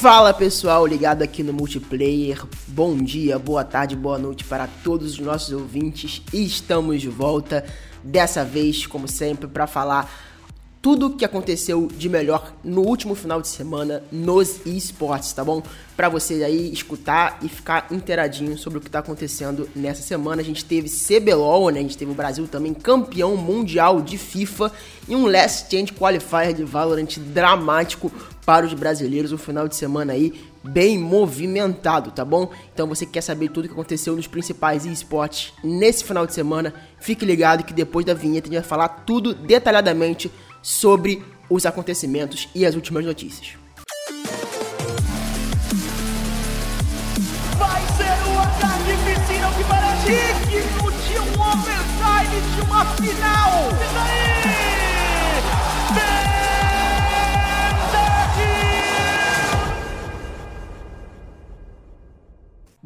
Fala pessoal, ligado aqui no multiplayer. Bom dia, boa tarde, boa noite para todos os nossos ouvintes. Estamos de volta, dessa vez, como sempre, para falar tudo o que aconteceu de melhor no último final de semana nos esportes, tá bom? Para você aí escutar e ficar interadinho sobre o que está acontecendo nessa semana. A gente teve CBLOL, né? A gente teve o Brasil também campeão mundial de FIFA e um Last Change Qualifier de Valorant dramático para os brasileiros. Um final de semana aí bem movimentado, tá bom? Então você quer saber tudo o que aconteceu nos principais esportes nesse final de semana? Fique ligado que depois da vinheta a gente vai falar tudo detalhadamente sobre os acontecimentos e as últimas notícias. Vai ser um ataque piscina que parece digno de um overtime de uma final. Isso aí!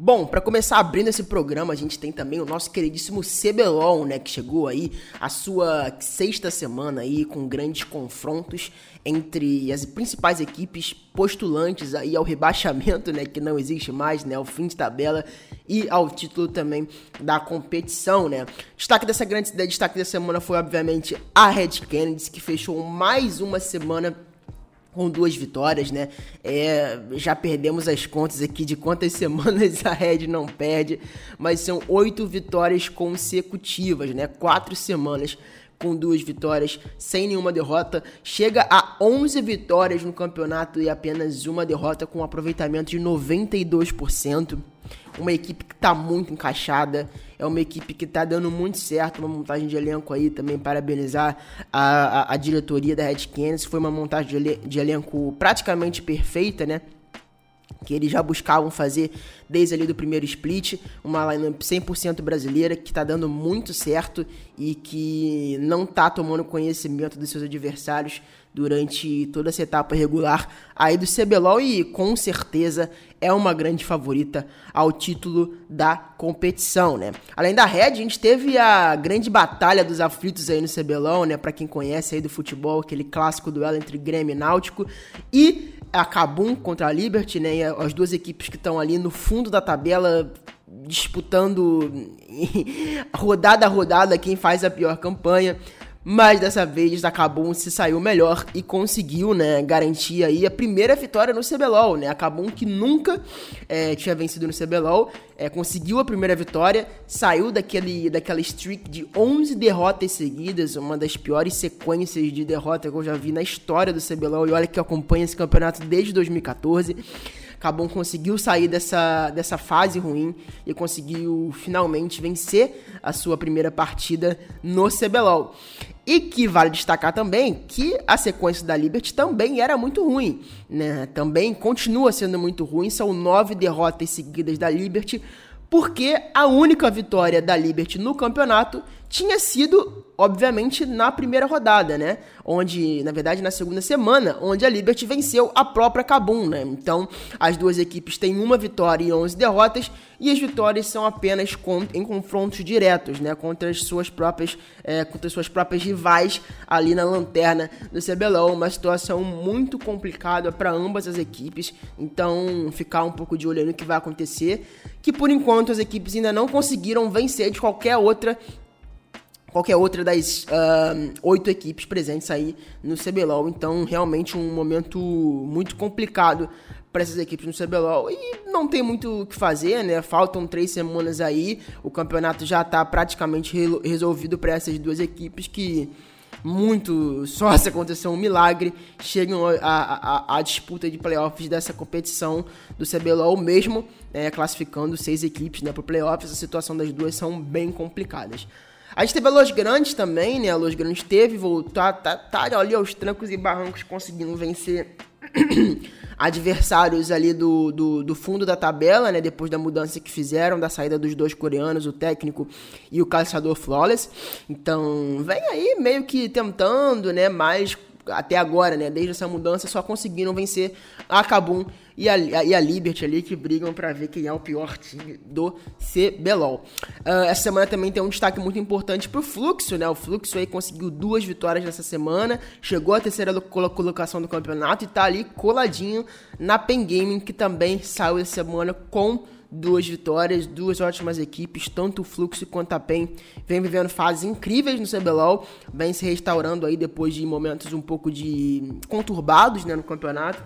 Bom, para começar abrindo esse programa, a gente tem também o nosso queridíssimo CBLOL, né, que chegou aí a sua sexta semana aí com grandes confrontos entre as principais equipes postulantes aí ao rebaixamento, né, que não existe mais, né, ao fim de tabela e ao título também da competição, né. Destaque dessa grande destaque dessa semana foi obviamente a Red Kennedy, que fechou mais uma semana com duas vitórias, né? É, já perdemos as contas aqui de quantas semanas a Red não perde, mas são oito vitórias consecutivas, né? Quatro semanas com duas vitórias, sem nenhuma derrota, chega a 11 vitórias no campeonato e apenas uma derrota com um aproveitamento de 92%. Uma equipe que está muito encaixada, é uma equipe que está dando muito certo, uma montagem de elenco aí também, parabenizar a, a, a diretoria da Red Canids, foi uma montagem de, de elenco praticamente perfeita, né? Que eles já buscavam fazer desde ali do primeiro split, uma lineup 100% brasileira que está dando muito certo e que não está tomando conhecimento dos seus adversários durante toda essa etapa regular aí do CBLOL e com certeza é uma grande favorita ao título da competição, né? Além da Red, a gente teve a grande batalha dos aflitos aí no CBLOL, né? Para quem conhece aí do futebol, aquele clássico duelo entre Grêmio e Náutico e a Kabum contra a Liberty, né? E as duas equipes que estão ali no fundo da tabela disputando rodada a rodada quem faz a pior campanha mas dessa vez a Kabum se saiu melhor e conseguiu, né, garantir aí a primeira vitória no CBLOL, né, a que nunca é, tinha vencido no CBLOL, é, conseguiu a primeira vitória, saiu daquele, daquela streak de 11 derrotas seguidas, uma das piores sequências de derrota que eu já vi na história do CBLOL, e olha que eu acompanho esse campeonato desde 2014, Cabum conseguiu sair dessa, dessa fase ruim e conseguiu finalmente vencer a sua primeira partida no CBLOL. E que vale destacar também que a sequência da Liberty também era muito ruim, né? Também continua sendo muito ruim, são nove derrotas seguidas da Liberty, porque a única vitória da Liberty no campeonato tinha sido, obviamente, na primeira rodada, né? Onde, na verdade, na segunda semana, onde a Liberty venceu a própria Kabum, né? Então, as duas equipes têm uma vitória e 11 derrotas, e as vitórias são apenas em confrontos diretos, né? Contra as suas próprias, é, contra as suas próprias rivais ali na lanterna do CBLOL. Uma situação muito complicada para ambas as equipes. Então, ficar um pouco de olho no que vai acontecer. Que por enquanto as equipes ainda não conseguiram vencer de qualquer outra qualquer outra das oito equipes presentes aí no CBLOL. Então, realmente um momento muito complicado para essas equipes no CBLOL e não tem muito o que fazer, né? Faltam três semanas aí, o campeonato já está praticamente re resolvido para essas duas equipes que muito só se acontecer um milagre chegam à disputa de playoffs dessa competição do CBLOL mesmo é, classificando seis equipes né, para playoffs. A situação das duas são bem complicadas a gente teve a Los Grandes também, né? A Los Grandes teve, voltar, tá, tá, tá ali aos trancos e barrancos conseguindo vencer adversários ali do, do, do, fundo da tabela, né? Depois da mudança que fizeram, da saída dos dois coreanos, o técnico e o caçador Flawless. Então, vem aí meio que tentando, né? Mas até agora, né? Desde essa mudança, só conseguiram vencer a Kabum e a, e a Liberty ali que brigam para ver quem é o pior time do CBLOL. Uh, essa semana também tem um destaque muito importante pro Fluxo, né? O Fluxo aí conseguiu duas vitórias nessa semana, chegou à terceira colocação do campeonato e tá ali coladinho na Pen Gaming, que também saiu essa semana com duas vitórias, duas ótimas equipes, tanto o Fluxo quanto a PEN vem vivendo fases incríveis no CBLOL, vem se restaurando aí depois de momentos um pouco de conturbados né, no campeonato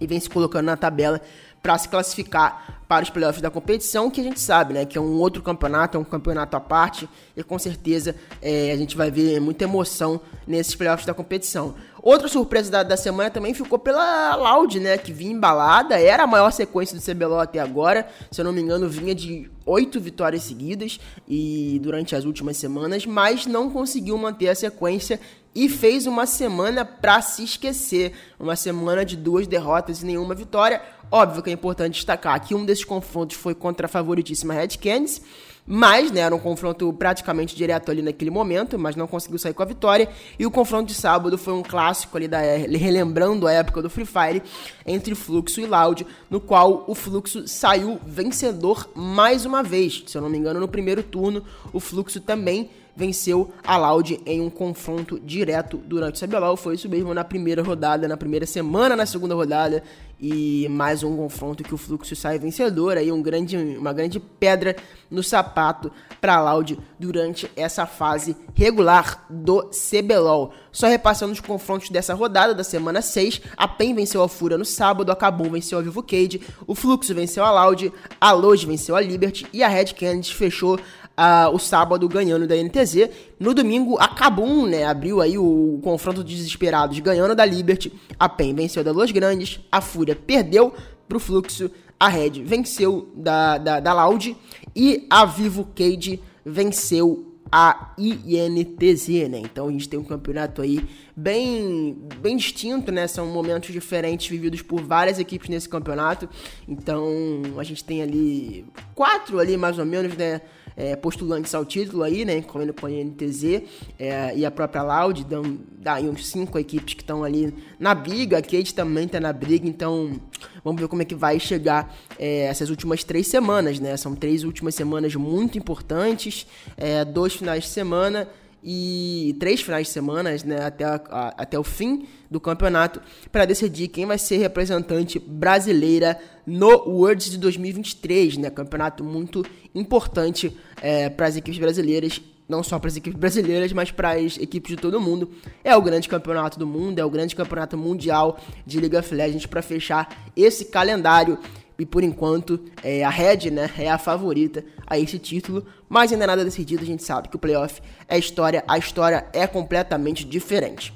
e vem se colocando na tabela para se classificar para os playoffs da competição, que a gente sabe, né, que é um outro campeonato, é um campeonato à parte, e com certeza é, a gente vai ver muita emoção nesses playoffs da competição. Outra surpresa da, da semana também ficou pela Loud, né, que vinha embalada, era a maior sequência do CBLOL até agora, se eu não me engano vinha de oito vitórias seguidas e durante as últimas semanas, mas não conseguiu manter a sequência e fez uma semana para se esquecer, uma semana de duas derrotas e nenhuma vitória. Óbvio que é importante destacar que um desses confrontos foi contra a favoritíssima Red Canids, mas né, era um confronto praticamente direto ali naquele momento, mas não conseguiu sair com a vitória. E o confronto de sábado foi um clássico ali da relembrando a época do Free Fire entre Fluxo e Loud, no qual o Fluxo saiu vencedor mais uma vez. Se eu não me engano, no primeiro turno, o Fluxo também venceu a Loud em um confronto direto durante o CBLOL. Foi isso mesmo na primeira rodada, na primeira semana, na segunda rodada. E mais um confronto que o Fluxo sai vencedor. Aí um grande, uma grande pedra no sapato para a Loud durante essa fase regular do CBLOL. Só repassando os confrontos dessa rodada, da semana 6. A PEN venceu a Fura no sábado, a Kabum venceu a Vivo Cade, o Fluxo venceu a Loud, a Loge venceu a Liberty e a Red Canids fechou uh, o sábado ganhando da NTZ. No domingo, a Kabum, né, abriu aí o confronto de desesperados ganhando da Liberty. A PEN venceu da Los Grandes. A Fúria perdeu pro Fluxo. A Red venceu da, da, da Loud. E a Vivo Cage venceu a INTZ, né? Então a gente tem um campeonato aí bem, bem distinto, né? São momentos diferentes vividos por várias equipes nesse campeonato. Então a gente tem ali quatro ali mais ou menos, né? É, postulantes ao título aí, né? Incluindo com a NTZ é, e a própria Loud, dão daí uns cinco equipes que estão ali na briga. A Kate também está na briga, então vamos ver como é que vai chegar é, essas últimas três semanas, né? São três últimas semanas muito importantes, é, dois finais de semana e três finais de semana né, até, a, a, até o fim do campeonato para decidir quem vai ser representante brasileira no Worlds de 2023, né? Campeonato muito importante é, para as equipes brasileiras, não só para as equipes brasileiras, mas para as equipes de todo mundo. É o grande campeonato do mundo, é o grande campeonato mundial de League of Legends para fechar esse calendário e por enquanto é, a Red né, é a favorita a esse título, mas ainda nada decidido, a gente sabe que o playoff é história, a história é completamente diferente.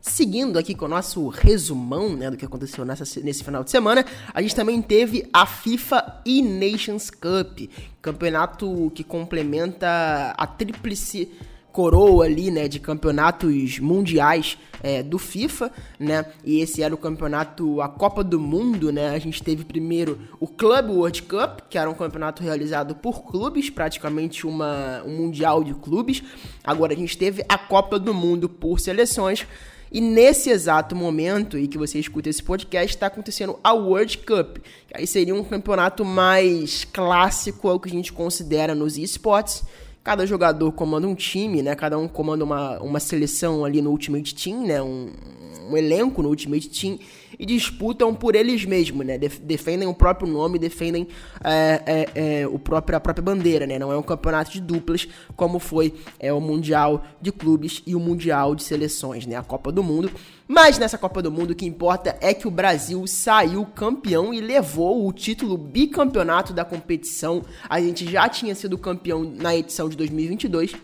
Seguindo aqui com o nosso resumão né, do que aconteceu nessa, nesse final de semana, a gente também teve a FIFA e-Nations Cup, campeonato que complementa a tríplice coroa ali, né, de campeonatos mundiais é, do FIFA, né, e esse era o campeonato, a Copa do Mundo, né, a gente teve primeiro o Club World Cup, que era um campeonato realizado por clubes, praticamente uma, um mundial de clubes, agora a gente teve a Copa do Mundo por seleções, e nesse exato momento em que você escuta esse podcast, está acontecendo a World Cup. Aí seria um campeonato mais clássico, é o que a gente considera nos esportes, cada jogador comanda um time, né? Cada um comanda uma, uma seleção ali no Ultimate Team, né? Um, um elenco no Ultimate Team e disputam por eles mesmos, né? defendem o próprio nome, defendem é, é, é, o próprio, a própria bandeira, né? Não é um campeonato de duplas como foi é, o Mundial de Clubes e o Mundial de Seleções, né? A Copa do Mundo. Mas nessa Copa do Mundo o que importa é que o Brasil saiu campeão e levou o título bicampeonato da competição. A gente já tinha sido campeão na edição de 2022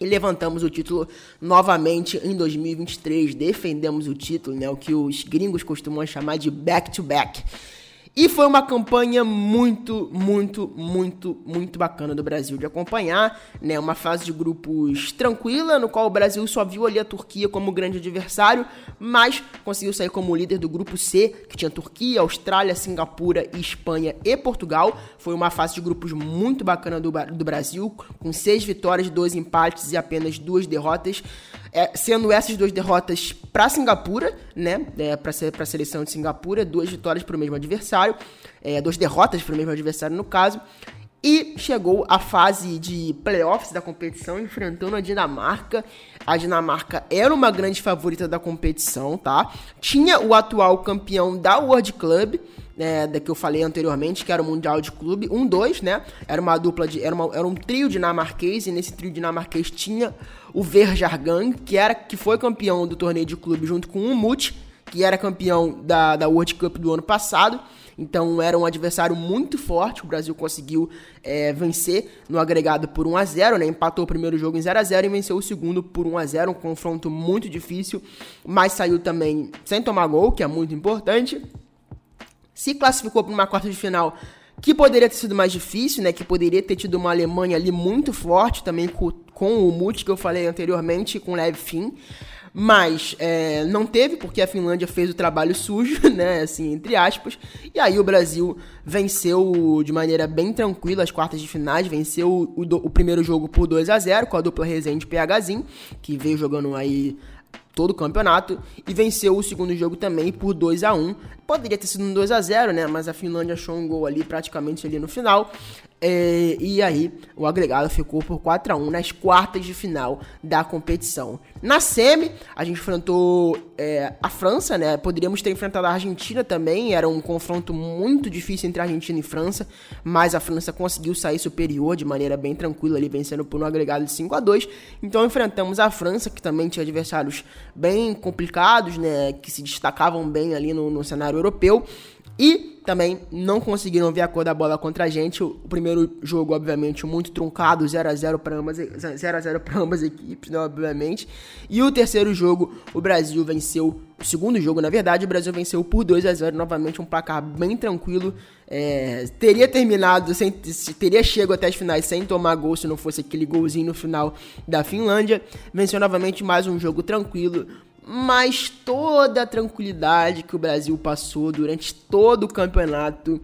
e levantamos o título novamente em 2023. Defendemos o título, né? O que os gringos costumam chamar de back-to-back. back to back e foi uma campanha muito, muito, muito, muito bacana do Brasil de acompanhar, né? Uma fase de grupos tranquila, no qual o Brasil só viu ali a Turquia como grande adversário, mas conseguiu sair como líder do grupo C, que tinha Turquia, Austrália, Singapura, Espanha e Portugal. Foi uma fase de grupos muito bacana do, do Brasil, com seis vitórias, dois empates e apenas duas derrotas. É, sendo essas duas derrotas para Singapura, né? É, para a seleção de Singapura, duas vitórias para o mesmo adversário, é, duas derrotas para o mesmo adversário no caso. E chegou a fase de playoffs da competição, enfrentando a Dinamarca. A Dinamarca era uma grande favorita da competição, tá? Tinha o atual campeão da World Club, né, da que eu falei anteriormente, que era o Mundial de Clube, um, dois, né? Era uma dupla de. Era, uma, era um trio dinamarquês, e nesse trio dinamarquês tinha o Verjargan, que, era, que foi campeão do torneio de clube junto com o Mut, que era campeão da, da World Cup do ano passado. Então era um adversário muito forte. O Brasil conseguiu é, vencer no agregado por 1 a 0 né? Empatou o primeiro jogo em 0 a 0 e venceu o segundo por 1 a 0 Um confronto muito difícil, mas saiu também sem tomar gol, que é muito importante. Se classificou para uma quarta de final que poderia ter sido mais difícil, né? Que poderia ter tido uma Alemanha ali muito forte também com, com o Mut que eu falei anteriormente, com leve fim. Mas é, não teve, porque a Finlândia fez o trabalho sujo, né? Assim, entre aspas. E aí o Brasil venceu de maneira bem tranquila as quartas de finais, venceu o, o, o primeiro jogo por 2 a 0 com a dupla Resende PHzinho, que veio jogando aí todo o campeonato e venceu o segundo jogo também por 2 a 1 Poderia ter sido um 2 a 0 né? Mas a Finlândia achou um gol ali praticamente ali no final. É, e aí o agregado ficou por 4 a 1 nas quartas de final da competição. Na semi, a gente enfrentou é, a França, né? Poderíamos ter enfrentado a Argentina também, era um confronto muito difícil entre Argentina e França, mas a França conseguiu sair superior de maneira bem tranquila ali, vencendo por um agregado de 5 a 2 Então enfrentamos a França, que também tinha adversários bem complicados, né? Que se destacavam bem ali no, no cenário europeu. E também não conseguiram ver a cor da bola contra a gente. O primeiro jogo, obviamente, muito truncado, 0 a 0 para ambas, 0 a 0 para ambas equipes, né, obviamente. E o terceiro jogo, o Brasil venceu. O segundo jogo, na verdade, o Brasil venceu por 2 a 0 novamente um placar bem tranquilo. É, teria terminado, sem, teria chego até as finais sem tomar gol se não fosse aquele golzinho no final da Finlândia. Venceu novamente mais um jogo tranquilo mas toda a tranquilidade que o Brasil passou durante todo o campeonato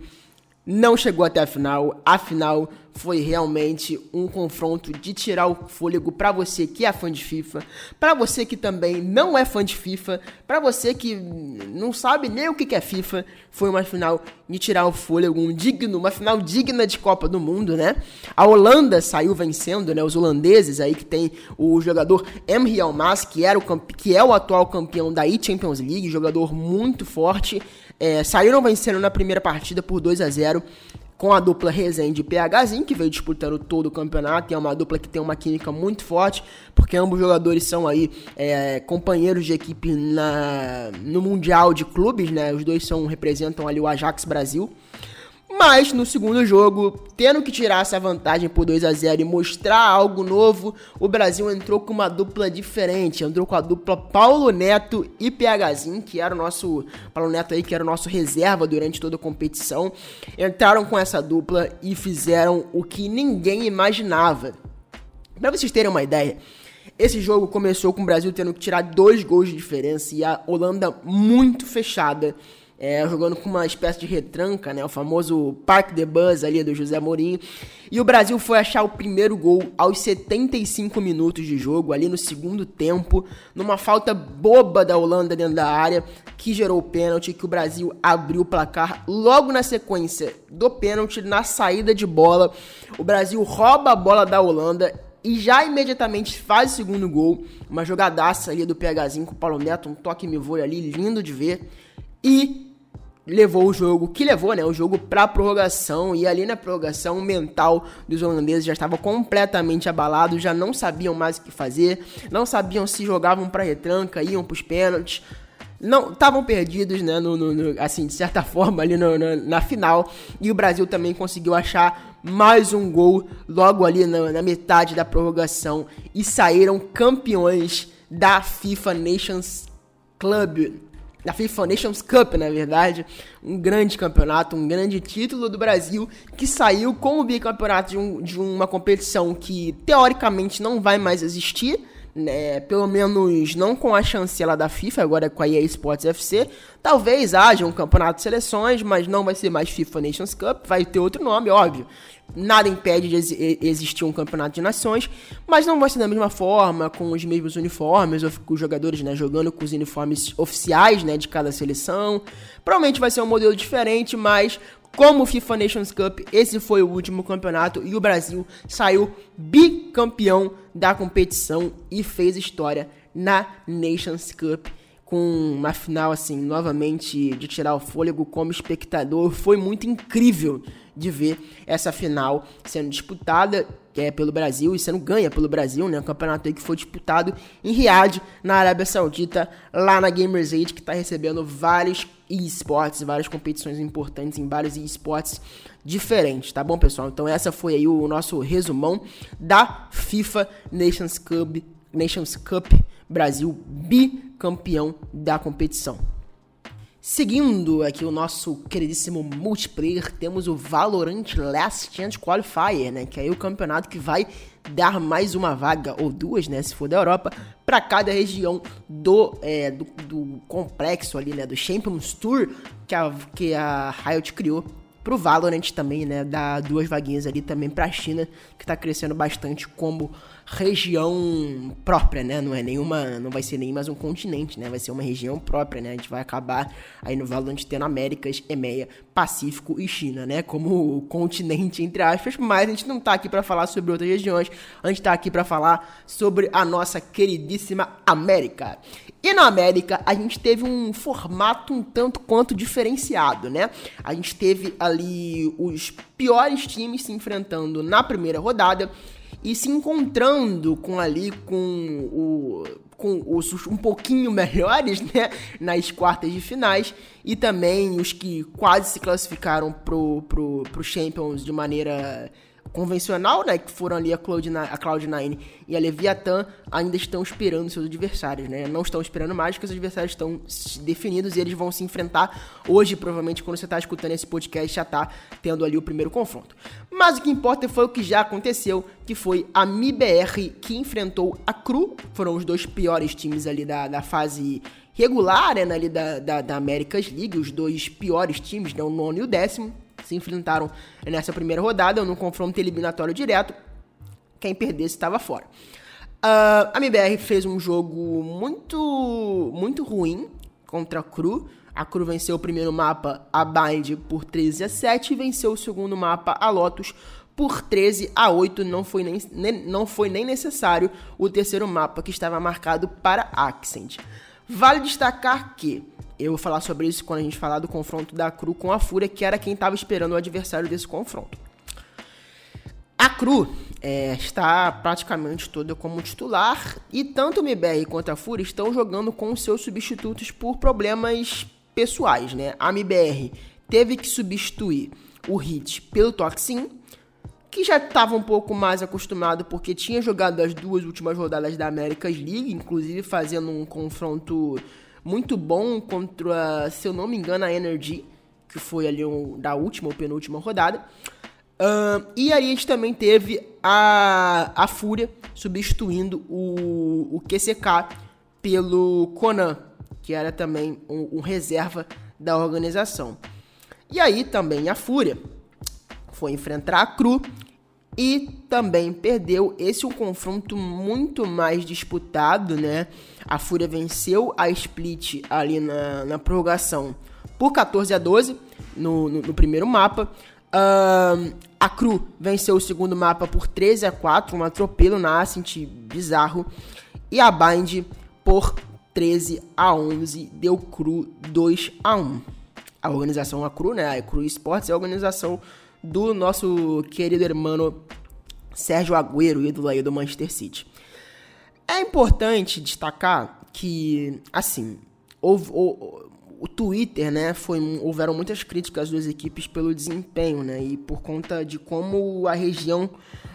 não chegou até a final. A final foi realmente um confronto de tirar o fôlego para você que é fã de FIFA, para você que também não é fã de FIFA, para você que não sabe nem o que é FIFA, foi uma final de tirar o fôlego, um digno, uma final digna de Copa do Mundo, né? A Holanda saiu vencendo, né? Os holandeses aí que tem o jogador Emre Almas, que era o que é o atual campeão da E-Champions League, jogador muito forte, é, saíram vencendo na primeira partida por 2 a 0 com a dupla Rezende e PHzinho, que veio disputando todo o campeonato, e é uma dupla que tem uma química muito forte, porque ambos jogadores são aí é, companheiros de equipe na, no Mundial de Clubes, né? Os dois são representam ali o Ajax Brasil. Mas no segundo jogo, tendo que tirar essa vantagem por 2 a 0 e mostrar algo novo, o Brasil entrou com uma dupla diferente. Entrou com a dupla Paulo Neto e PHzinho, que era o nosso. Paulo Neto aí, que era o nosso reserva durante toda a competição. Entraram com essa dupla e fizeram o que ninguém imaginava. Pra vocês terem uma ideia, esse jogo começou com o Brasil tendo que tirar dois gols de diferença e a Holanda muito fechada é, jogando com uma espécie de retranca, né, o famoso Park the Buzz ali do José Mourinho. E o Brasil foi achar o primeiro gol aos 75 minutos de jogo, ali no segundo tempo, numa falta boba da Holanda dentro da área, que gerou o pênalti, que o Brasil abriu o placar. Logo na sequência do pênalti, na saída de bola, o Brasil rouba a bola da Holanda e já imediatamente faz o segundo gol. Uma jogadaça ali do PHzinho com o Paulo Neto, um toque me voe ali, lindo de ver. E levou o jogo, que levou, né, o jogo para prorrogação e ali na prorrogação o mental dos holandeses já estava completamente abalado, já não sabiam mais o que fazer, não sabiam se jogavam para retranca, iam para os pênaltis, não estavam perdidos, né, no, no, no, assim de certa forma ali no, na final e o Brasil também conseguiu achar mais um gol logo ali na, na metade da prorrogação e saíram campeões da FIFA Nations Club da FIFA Nations Cup, na verdade, um grande campeonato, um grande título do Brasil que saiu como bicampeonato de, um, de uma competição que teoricamente não vai mais existir, né, pelo menos não com a chancela da FIFA, agora com a EA Sports FC. Talvez haja um campeonato de seleções, mas não vai ser mais FIFA Nations Cup, vai ter outro nome, óbvio. Nada impede de existir um campeonato de nações, mas não vai ser da mesma forma, com os mesmos uniformes, ou com os jogadores né, jogando com os uniformes oficiais né, de cada seleção. Provavelmente vai ser um modelo diferente, mas como FIFA Nations Cup, esse foi o último campeonato e o Brasil saiu bicampeão da competição e fez história na Nations Cup com uma final assim, novamente de tirar o fôlego como espectador. Foi muito incrível de ver essa final sendo disputada é, pelo Brasil e sendo ganha pelo Brasil, né? Um campeonato aí que foi disputado em Riad, na Arábia Saudita, lá na Gamers 8, que está recebendo vários esportes, várias competições importantes em vários esportes diferentes, tá bom, pessoal? Então essa foi aí o nosso resumão da FIFA Nations Cup, Nations Cup Brasil bicampeão da competição. Seguindo aqui o nosso queridíssimo multiplayer, temos o Valorant Last Chance Qualifier, né? Que é o campeonato que vai dar mais uma vaga, ou duas, né? Se for da Europa, para cada região do, é, do, do, complexo ali, né? Do Champions Tour que a, que a Riot criou pro Valorant também, né? Dá duas vaguinhas ali também pra China, que tá crescendo bastante como região própria, né? Não é nenhuma, não vai ser nem mais um continente, né? Vai ser uma região própria, né? A gente vai acabar aí no Valorant tendo Américas, EMEA, Pacífico e China, né? Como continente entre aspas, mas a gente não tá aqui para falar sobre outras regiões, a gente tá aqui para falar sobre a nossa queridíssima América. E na América a gente teve um formato um tanto quanto diferenciado, né? A gente teve ali os piores times se enfrentando na primeira rodada e se encontrando com ali com o com os um pouquinho melhores, né, nas quartas de finais e também os que quase se classificaram pro, pro, pro Champions de maneira convencional, né, que foram ali a Cloud9, a Cloud9 e a Leviathan, ainda estão esperando seus adversários, né? Não estão esperando mais, porque os adversários estão definidos e eles vão se enfrentar hoje, provavelmente, quando você está escutando esse podcast, já está tendo ali o primeiro confronto. Mas o que importa foi o que já aconteceu, que foi a MIBR que enfrentou a Cru, foram os dois piores times ali da, da fase regular, né, ali da, da, da Americas League, os dois piores times, né, o nono e o décimo se enfrentaram nessa primeira rodada, num confronto eliminatório direto. Quem perdesse estava fora. Uh, a MBR fez um jogo muito, muito ruim contra a Cru. A Cru venceu o primeiro mapa, a Bind, por 13 a 7 e venceu o segundo mapa, a Lotus, por 13 a 8. Não foi nem, nem, não foi nem necessário o terceiro mapa, que estava marcado para Accent. Vale destacar que eu vou falar sobre isso quando a gente falar do confronto da Cru com a Fúria, que era quem estava esperando o adversário desse confronto. A Cru é, está praticamente toda como titular e tanto o MBR quanto a Fúria estão jogando com seus substitutos por problemas pessoais, né? A MBR teve que substituir o Hit pelo Toxin, que já estava um pouco mais acostumado porque tinha jogado as duas últimas rodadas da Americas League, inclusive fazendo um confronto muito bom contra, se eu não me engano, a Energy, que foi ali um, da última ou penúltima rodada. E aí a gente também teve a, a Fúria substituindo o, o QCK pelo Conan, que era também um, um reserva da organização. E aí também a Fúria foi enfrentar a Cru e também perdeu. Esse é um confronto muito mais disputado, né? A Fúria venceu a Split ali na, na prorrogação por 14 a 12 no, no, no primeiro mapa. Uh, a Cru venceu o segundo mapa por 13 a 4, um atropelo na Ascent bizarro. E a Bind por 13 a 11 deu Cru 2 a 1. A organização a Cru, né? A Cru Esports é a organização do nosso querido irmão Sérgio Agüero, ídolo aí do Manchester City. É importante destacar que, assim, houve, o, Twitter, né, foi, houveram muitas críticas das equipes pelo desempenho, né, e por conta de como a região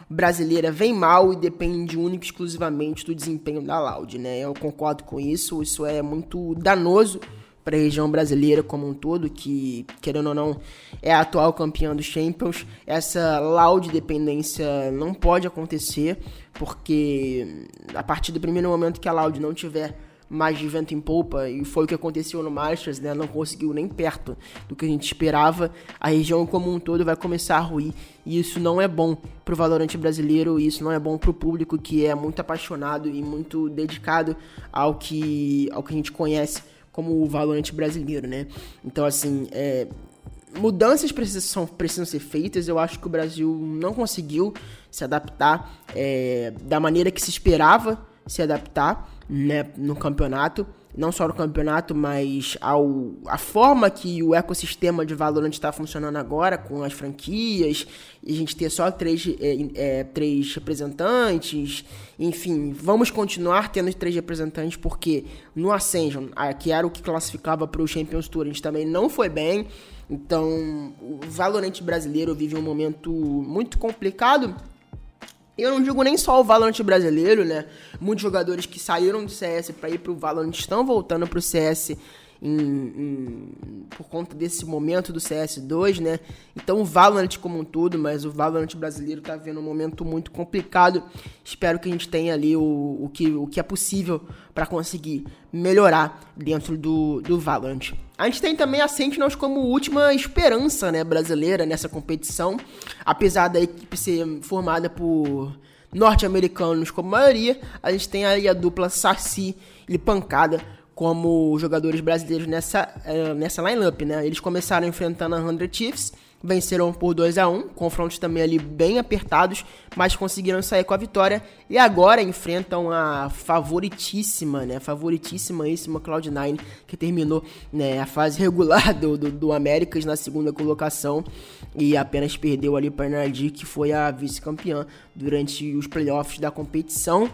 brasileira vem mal e depende única e exclusivamente do desempenho da Loud, né. Eu concordo com isso, isso é muito danoso para a região brasileira como um todo, que, querendo ou não, é a atual campeã dos Champions. Essa laude dependência não pode acontecer, porque a partir do primeiro momento que a laude não tiver mais de vento em polpa, e foi o que aconteceu no Masters, né? Não conseguiu nem perto do que a gente esperava. A região como um todo vai começar a ruir, e isso não é bom pro valorante brasileiro, isso não é bom pro público que é muito apaixonado e muito dedicado ao que, ao que a gente conhece como o valorante brasileiro, né? Então, assim, é, mudanças precisam, precisam ser feitas. Eu acho que o Brasil não conseguiu se adaptar é, da maneira que se esperava se adaptar né, no campeonato, não só no campeonato, mas ao, a forma que o ecossistema de Valorant está funcionando agora, com as franquias, e a gente ter só três, é, é, três representantes, enfim, vamos continuar tendo três representantes, porque no Ascension, que era o que classificava para o Champions Tour, a gente também não foi bem, então o Valorant brasileiro vive um momento muito complicado, eu não digo nem só o Valorant brasileiro, né? Muitos jogadores que saíram do CS para ir pro Valorant estão voltando pro CS em, em, por conta desse momento do CS2, né? Então o Valorant como um todo, mas o Valorant brasileiro tá vendo um momento muito complicado. Espero que a gente tenha ali o, o, que, o que é possível para conseguir melhorar dentro do, do Valorant. A gente tem também a Sentinels como última esperança né, brasileira nessa competição, apesar da equipe ser formada por norte-americanos como maioria, a gente tem aí a dupla Saci e Pancada como jogadores brasileiros nessa, uh, nessa lineup, né? Eles começaram enfrentando a 100 Chiefs, venceram por 2 a 1 confrontos também ali bem apertados, mas conseguiram sair com a vitória e agora enfrentam a favoritíssima, né? Favoritíssima Cloud9, que terminou né, a fase regular do, do, do Américas na segunda colocação e apenas perdeu ali para a que foi a vice-campeã durante os playoffs da competição.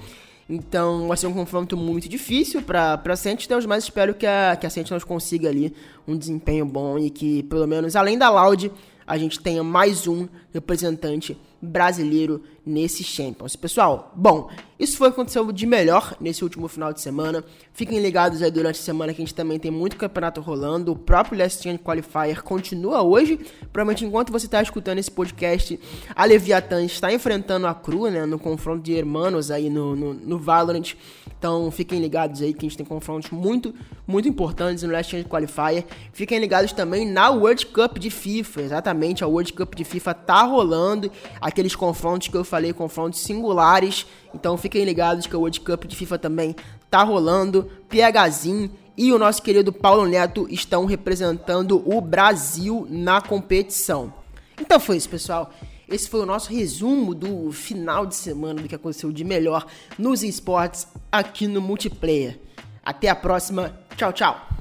Então vai ser um confronto muito difícil para a Sentinels, mas espero que a, que a Sentinels consiga ali um desempenho bom e que, pelo menos, além da Loud, a gente tenha mais um representante brasileiro nesse Champions. Pessoal, bom, isso foi o que aconteceu de melhor nesse último final de semana. Fiquem ligados aí durante a semana que a gente também tem muito campeonato rolando. O próprio Last Chance Qualifier continua hoje. Provavelmente enquanto você está escutando esse podcast, a Leviathan está enfrentando a Cru, né, no confronto de hermanos aí no, no, no Valorant. Então fiquem ligados aí que a gente tem confrontos muito, muito importantes no Last Chance Qualifier. Fiquem ligados também na World Cup de FIFA. Exatamente, a World Cup de FIFA tá rolando. Aqueles confrontos que eu falei, confrontos singulares. Então fiquem ligados que a World Cup de FIFA também tá rolando. PHzinho e o nosso querido Paulo Neto estão representando o Brasil na competição. Então foi isso, pessoal. Esse foi o nosso resumo do final de semana do que aconteceu de melhor nos esportes aqui no multiplayer. Até a próxima. Tchau, tchau.